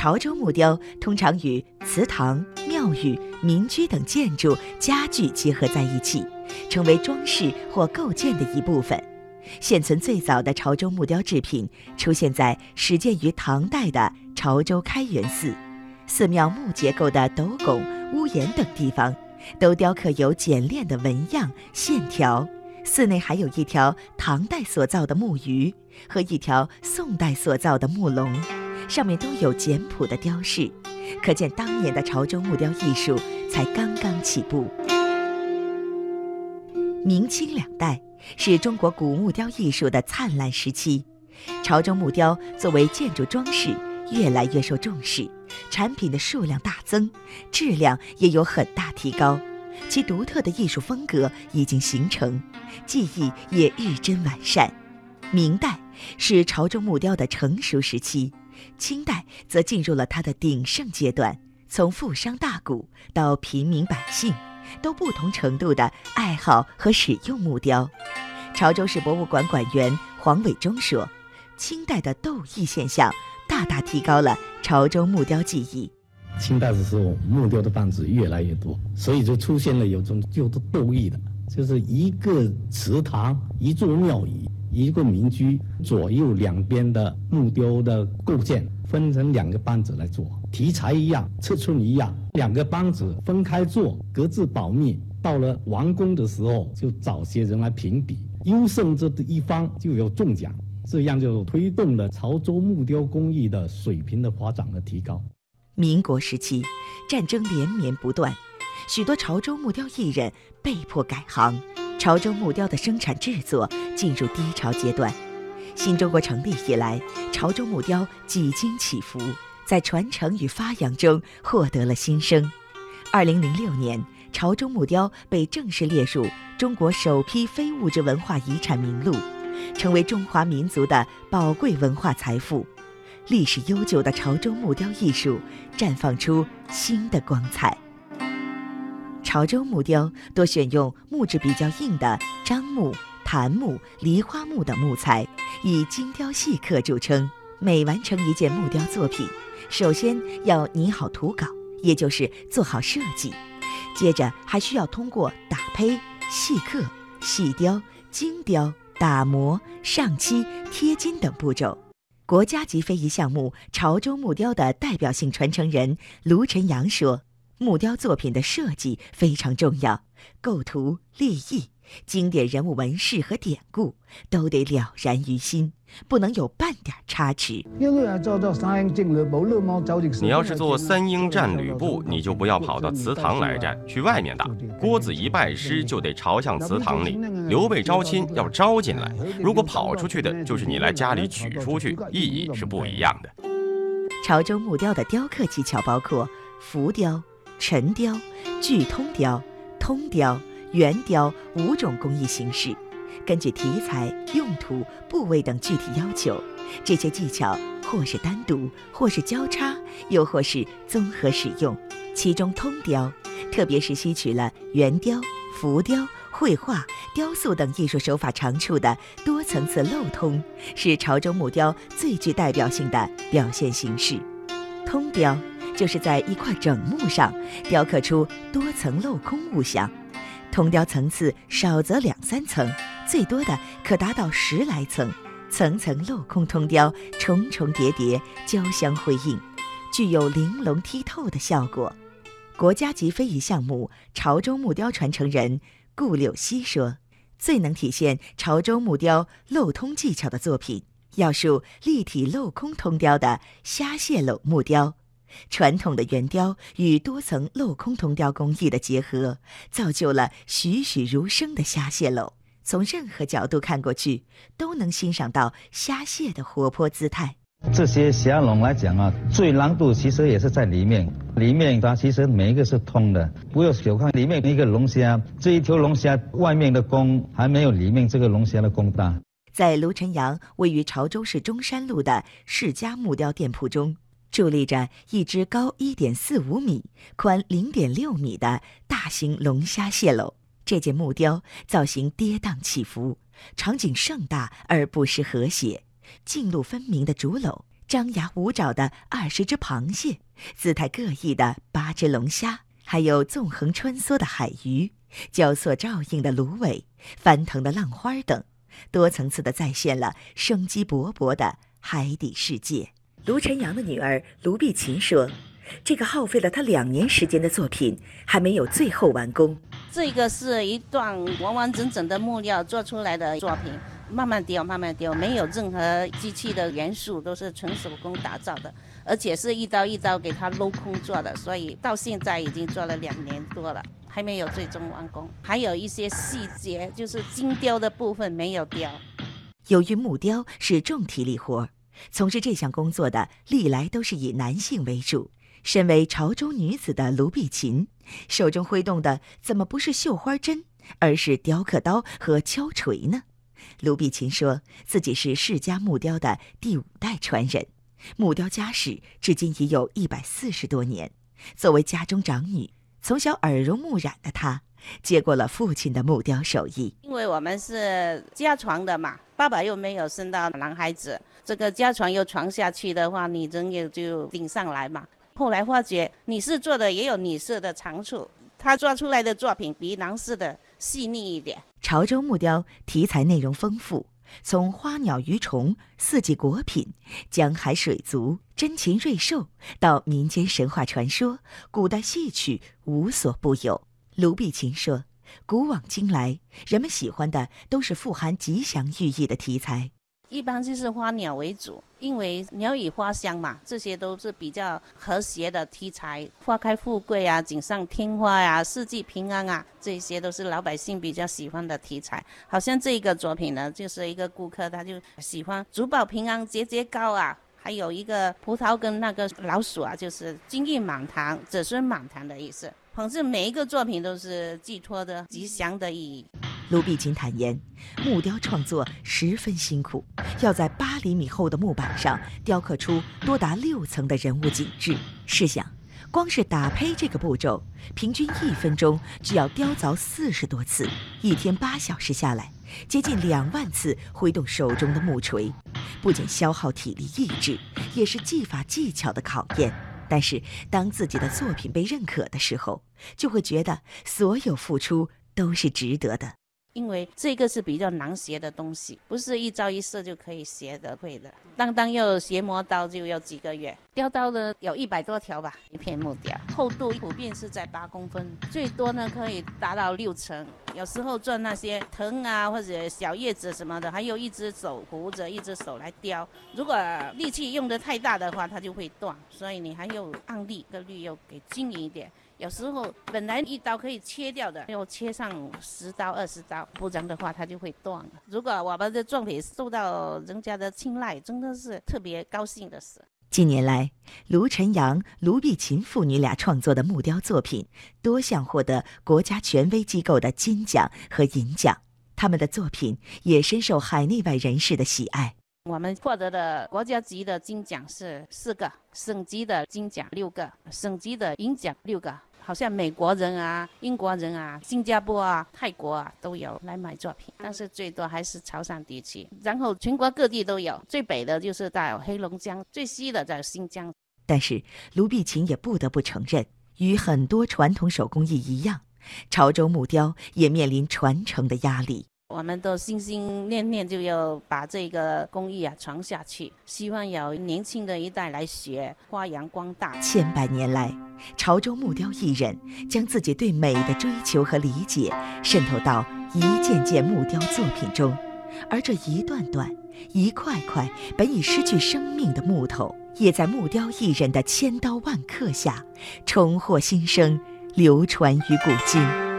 潮州木雕通常与祠堂、庙宇、民居等建筑家具结合在一起，成为装饰或构件的一部分。现存最早的潮州木雕制品出现在始建于唐代的潮州开元寺，寺庙木结构的斗拱、屋檐等地方，都雕刻有简练的纹样线条。寺内还有一条唐代所造的木鱼和一条宋代所造的木龙，上面都有简朴的雕饰，可见当年的潮州木雕艺术才刚刚起步。明清两代是中国古木雕艺术的灿烂时期，潮州木雕作为建筑装饰越来越受重视，产品的数量大增，质量也有很大提高，其独特的艺术风格已经形成，技艺也日臻完善。明代是潮州木雕的成熟时期，清代则进入了它的鼎盛阶段，从富商大贾到平民百姓。都不同程度的爱好和使用木雕。潮州市博物馆馆员黄伟忠说：“清代的斗艺现象大大提高了潮州木雕技艺。清代的时候，木雕的担子越来越多，所以就出现了有种叫做斗艺的，就是一个祠堂、一座庙宇、一个民居左右两边的木雕的构件分成两个班子来做。”题材一样，尺寸一样，两个班子分开做，各自保密。到了完工的时候，就找些人来评比，优胜这一方就有中奖，这样就推动了潮州木雕工艺的水平的发展和提高。民国时期，战争连绵不断，许多潮州木雕艺人被迫改行，潮州木雕的生产制作进入低潮阶段。新中国成立以来，潮州木雕几经起伏。在传承与发扬中获得了新生。二零零六年，潮州木雕被正式列入中国首批非物质文化遗产名录，成为中华民族的宝贵文化财富。历史悠久的潮州木雕艺术绽放出新的光彩。潮州木雕多选用木质比较硬的樟木、檀木、梨花木等木材，以精雕细刻著称。每完成一件木雕作品，首先要拟好图稿，也就是做好设计，接着还需要通过打胚、细刻、细雕、精雕、打磨、上漆、贴金等步骤。国家级非遗项目潮州木雕的代表性传承人卢晨阳说：“木雕作品的设计非常重要，构图立意。”经典人物纹饰和典故都得了然于心，不能有半点差池。你要是做三英战吕布，你就不要跑到祠堂来战，去外面打。郭子仪拜师就得朝向祠堂里，刘备招亲要招进来。如果跑出去的就是你来家里取出去，意义是不一样的。潮州木雕的雕刻技巧包括浮雕、沉雕、巨通雕、通雕。圆雕五种工艺形式，根据题材、用途、部位等具体要求，这些技巧或是单独，或是交叉，又或是综合使用。其中通雕，特别是吸取了圆雕、浮雕、绘画、雕塑等艺术手法长处的多层次镂通，是潮州木雕最具代表性的表现形式。通雕就是在一块整木上雕刻出多层镂空物象。通雕层次少则两三层，最多的可达到十来层，层层镂空通雕，重重叠叠，交相辉映，具有玲珑剔透的效果。国家级非遗项目潮州木雕传承人顾柳溪说：“最能体现潮州木雕镂通技巧的作品，要数立体镂空通雕的虾蟹篓木雕。”传统的圆雕与多层镂空铜雕工艺的结合，造就了栩栩如生的虾蟹篓。从任何角度看过去，都能欣赏到虾蟹的活泼姿态。这些虾笼来讲啊，最难度其实也是在里面。里面它其实每一个是通的，不要小看里面一个龙虾，这一条龙虾外面的弓还没有里面这个龙虾的弓大。在卢晨阳位于潮州市中山路的世家木雕店铺中。伫立着一只高一点四五米、宽零点六米的大型龙虾蟹篓。这件木雕造型跌宕起伏，场景盛大而不失和谐。径路分明的竹篓，张牙舞爪的二十只螃蟹，姿态各异的八只龙虾，还有纵横穿梭的海鱼，交错照应的芦苇，翻腾的浪花等，多层次的再现了生机勃勃的海底世界。卢晨阳的女儿卢碧琴说：“这个耗费了她两年时间的作品，还没有最后完工。这个是一段完完整整的木料做出来的作品。”慢慢雕，慢慢雕，没有任何机器的元素，都是纯手工打造的，而且是一刀一刀给它镂空做的，所以到现在已经做了两年多了，还没有最终完工。还有一些细节，就是精雕的部分没有雕。由于木雕是重体力活，从事这项工作的历来都是以男性为主。身为潮州女子的卢碧琴，手中挥动的怎么不是绣花针，而是雕刻刀和敲锤呢？卢碧琴说自己是世家木雕的第五代传人，木雕家史至今已有一百四十多年。作为家中长女，从小耳濡目染的她，接过了父亲的木雕手艺。因为我们是家传的嘛，爸爸又没有生到男孩子，这个家传又传下去的话，女人也就顶上来嘛。后来发觉女士做的也有女士的长处，她做出来的作品比男士的细腻一点。潮州木雕题材内容丰富，从花鸟鱼虫、四季果品、江海水族、珍禽瑞兽，到民间神话传说、古代戏曲，无所不有。卢碧琴说：“古往今来，人们喜欢的都是富含吉祥寓意的题材。”一般就是花鸟为主，因为鸟语花香嘛，这些都是比较和谐的题材。花开富贵啊，锦上添花呀，四季平安啊，这些都是老百姓比较喜欢的题材。好像这个作品呢，就是一个顾客他就喜欢珠宝平安、节节高啊，还有一个葡萄跟那个老鼠啊，就是金玉满堂、子孙满堂的意思。反正每一个作品都是寄托着吉祥的意义。卢碧琴坦言，木雕创作十分辛苦，要在八厘米厚的木板上雕刻出多达六层的人物景致。试想，光是打胚这个步骤，平均一分钟就要雕凿四十多次，一天八小时下来，接近两万次挥动手中的木锤，不仅消耗体力意志，也是技法技巧的考验。但是，当自己的作品被认可的时候，就会觉得所有付出都是值得的。因为这个是比较难学的东西，不是一朝一夕就可以学得会的。单单要学磨刀就要几个月，雕刀呢有一百多条吧，一片木雕，厚度普遍是在八公分，最多呢可以达到六层。有时候做那些藤啊或者小叶子什么的，还有一只手扶着一只手来雕，如果力气用的太大的话，它就会断，所以你还有按力，个力要给均匀一点。有时候本来一刀可以切掉的，要切上十刀二十刀，不然的话它就会断了。如果我们的作品受到人家的青睐，真的是特别高兴的事。近年来，卢晨阳、卢碧琴父女俩创作的木雕作品多项获得国家权威机构的金奖和银奖，他们的作品也深受海内外人士的喜爱。我们获得的国家级的金奖是四个，省级的金奖六个，省级的银奖六个。好像美国人啊、英国人啊、新加坡啊、泰国啊都有来买作品，但是最多还是潮汕地区，然后全国各地都有。最北的就是到黑龙江，最西的在新疆。但是卢碧琴也不得不承认，与很多传统手工艺一样，潮州木雕也面临传承的压力。我们都心心念念就要把这个工艺啊传下去，希望有年轻的一代来学，发扬光大。千百年来，潮州木雕艺人将自己对美的追求和理解渗透到一件件木雕作品中，而这一段段、一块块本已失去生命的木头，也在木雕艺人的千刀万刻下重获新生，流传于古今。